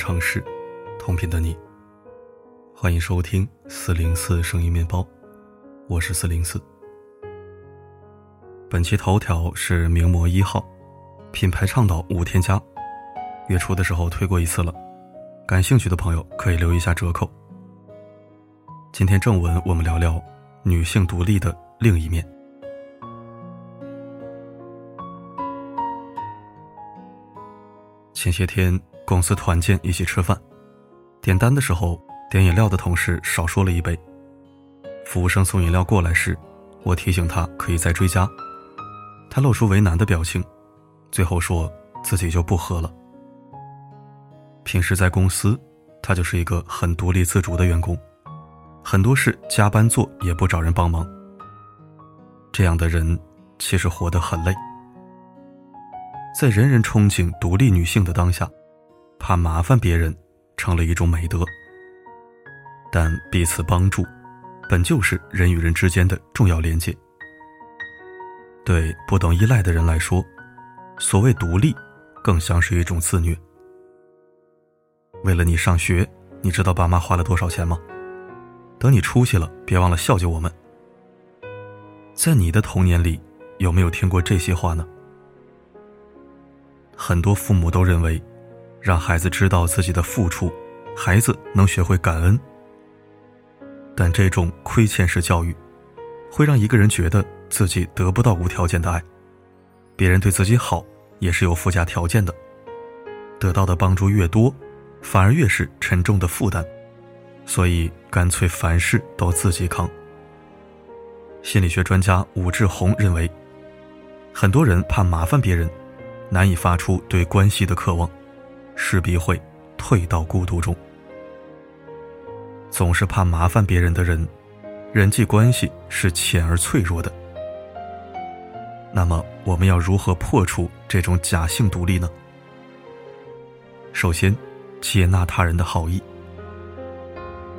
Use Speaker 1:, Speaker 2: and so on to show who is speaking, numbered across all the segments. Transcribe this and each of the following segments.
Speaker 1: 城市，同频的你。欢迎收听四零四声音面包，我是四零四。本期头条是名模一号，品牌倡导无添加，月初的时候推过一次了，感兴趣的朋友可以留一下折扣。今天正文我们聊聊女性独立的另一面。前些天公司团建一起吃饭，点单的时候点饮料的同事少说了一杯。服务生送饮料过来时，我提醒他可以再追加，他露出为难的表情，最后说自己就不喝了。平时在公司，他就是一个很独立自主的员工，很多事加班做也不找人帮忙。这样的人其实活得很累。在人人憧憬独立女性的当下，怕麻烦别人成了一种美德。但彼此帮助，本就是人与人之间的重要连接。对不懂依赖的人来说，所谓独立，更像是一种自虐。为了你上学，你知道爸妈花了多少钱吗？等你出息了，别忘了孝敬我们。在你的童年里，有没有听过这些话呢？很多父母都认为，让孩子知道自己的付出，孩子能学会感恩。但这种亏欠式教育，会让一个人觉得自己得不到无条件的爱，别人对自己好也是有附加条件的，得到的帮助越多，反而越是沉重的负担，所以干脆凡事都自己扛。心理学专家武志红认为，很多人怕麻烦别人。难以发出对关系的渴望，势必会退到孤独中。总是怕麻烦别人的人，人际关系是浅而脆弱的。那么，我们要如何破除这种假性独立呢？首先，接纳他人的好意。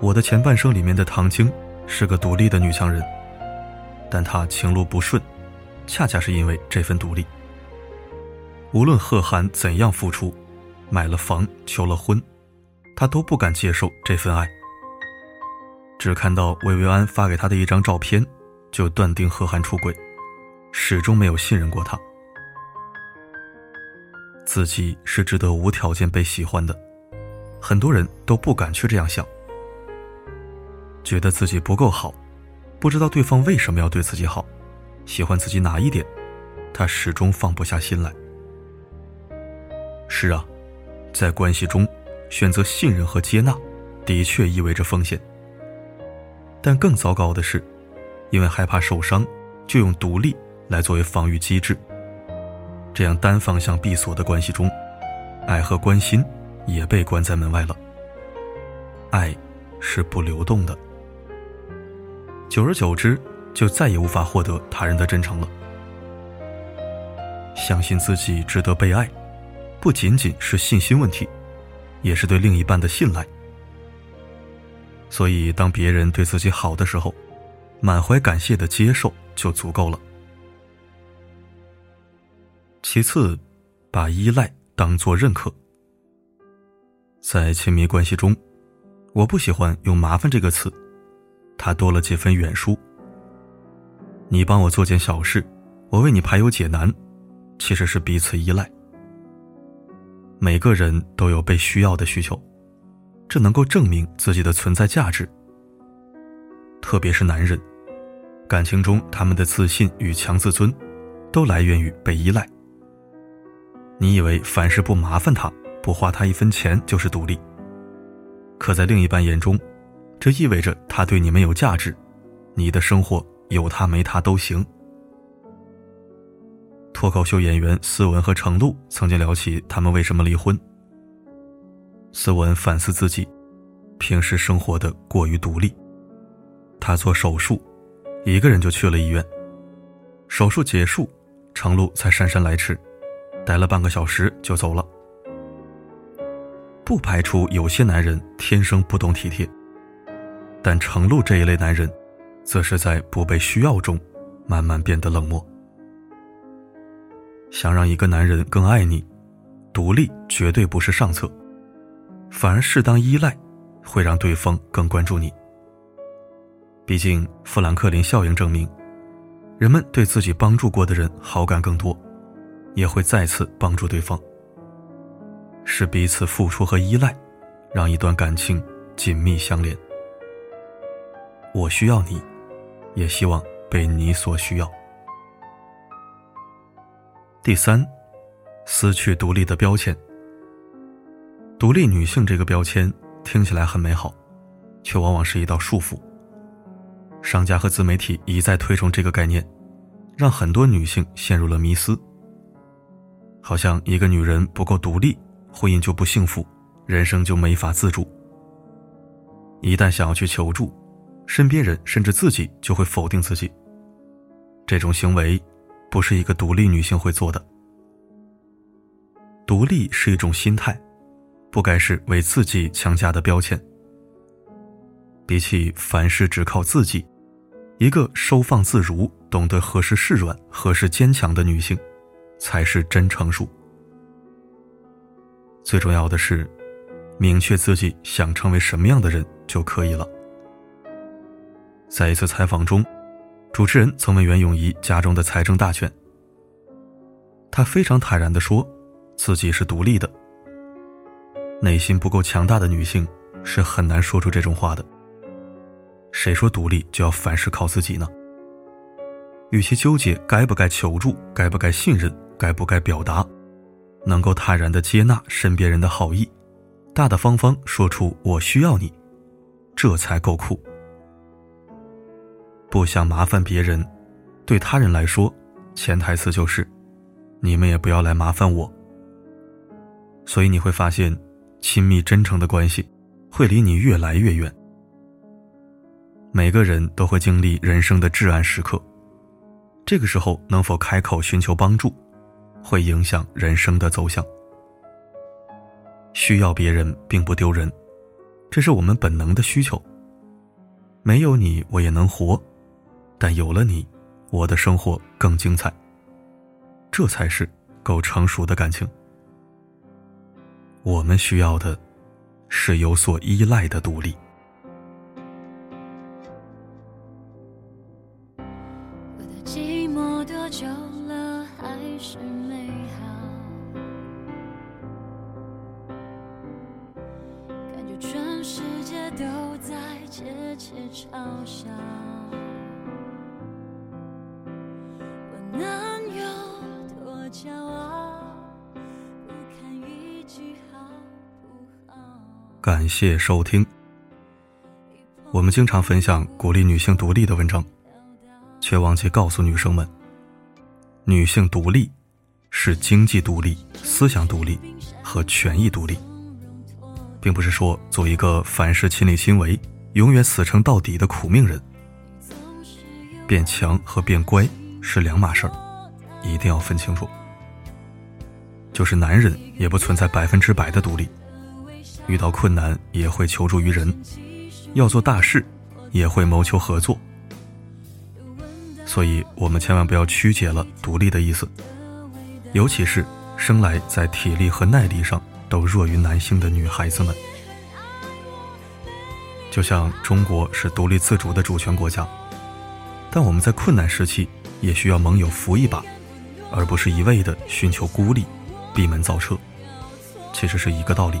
Speaker 1: 我的前半生里面的唐晶是个独立的女强人，但她情路不顺，恰恰是因为这份独立。无论贺涵怎样付出，买了房、求了婚，他都不敢接受这份爱。只看到薇薇安发给他的一张照片，就断定贺涵出轨，始终没有信任过他。自己是值得无条件被喜欢的，很多人都不敢去这样想，觉得自己不够好，不知道对方为什么要对自己好，喜欢自己哪一点，他始终放不下心来。是啊，在关系中，选择信任和接纳，的确意味着风险。但更糟糕的是，因为害怕受伤，就用独立来作为防御机制。这样单方向闭锁的关系中，爱和关心也被关在门外了。爱是不流动的，久而久之，就再也无法获得他人的真诚了。相信自己值得被爱。不仅仅是信心问题，也是对另一半的信赖。所以，当别人对自己好的时候，满怀感谢的接受就足够了。其次，把依赖当做认可。在亲密关系中，我不喜欢用“麻烦”这个词，它多了几分远疏。你帮我做件小事，我为你排忧解难，其实是彼此依赖。每个人都有被需要的需求，这能够证明自己的存在价值。特别是男人，感情中他们的自信与强自尊，都来源于被依赖。你以为凡事不麻烦他，不花他一分钱就是独立，可在另一半眼中，这意味着他对你没有价值，你的生活有他没他都行。脱口秀演员思文和程璐曾经聊起他们为什么离婚。思文反思自己，平时生活的过于独立。他做手术，一个人就去了医院。手术结束，程璐才姗姗来迟，待了半个小时就走了。不排除有些男人天生不懂体贴，但程璐这一类男人，则是在不被需要中，慢慢变得冷漠。想让一个男人更爱你，独立绝对不是上策，反而适当依赖，会让对方更关注你。毕竟，富兰克林效应证明，人们对自己帮助过的人好感更多，也会再次帮助对方。是彼此付出和依赖，让一段感情紧密相连。我需要你，也希望被你所需要。第三，撕去独立的标签。独立女性这个标签听起来很美好，却往往是一道束缚。商家和自媒体一再推崇这个概念，让很多女性陷入了迷思。好像一个女人不够独立，婚姻就不幸福，人生就没法自主。一旦想要去求助，身边人甚至自己就会否定自己。这种行为，不是一个独立女性会做的。独立是一种心态，不该是为自己强加的标签。比起凡事只靠自己。一个收放自如、懂得何时示软、何时坚强的女性，才是真成熟。最重要的是，明确自己想成为什么样的人就可以了。在一次采访中，主持人曾问袁咏仪家中的财政大权，她非常坦然地说，自己是独立的。内心不够强大的女性是很难说出这种话的。谁说独立就要凡事靠自己呢？与其纠结该不该求助、该不该信任、该不该表达，能够坦然的接纳身边人的好意，大大方方说出“我需要你”，这才够酷。不想麻烦别人，对他人来说，潜台词就是“你们也不要来麻烦我”。所以你会发现，亲密真诚的关系会离你越来越远。每个人都会经历人生的至暗时刻，这个时候能否开口寻求帮助，会影响人生的走向。需要别人并不丢人，这是我们本能的需求。没有你我也能活，但有了你，我的生活更精彩。这才是够成熟的感情。我们需要的，是有所依赖的独立。感谢收听。我们经常分享鼓励女性独立的文章，却忘记告诉女生们：女性独立是经济独立、思想独立和权益独立，并不是说做一个凡事亲力亲为、永远死撑到底的苦命人。变强和变乖是两码事儿，一定要分清楚。就是男人也不存在百分之百的独立。遇到困难也会求助于人，要做大事也会谋求合作，所以我们千万不要曲解了独立的意思，尤其是生来在体力和耐力上都弱于男性的女孩子们。就像中国是独立自主的主权国家，但我们在困难时期也需要盟友扶一把，而不是一味的寻求孤立、闭门造车，其实是一个道理。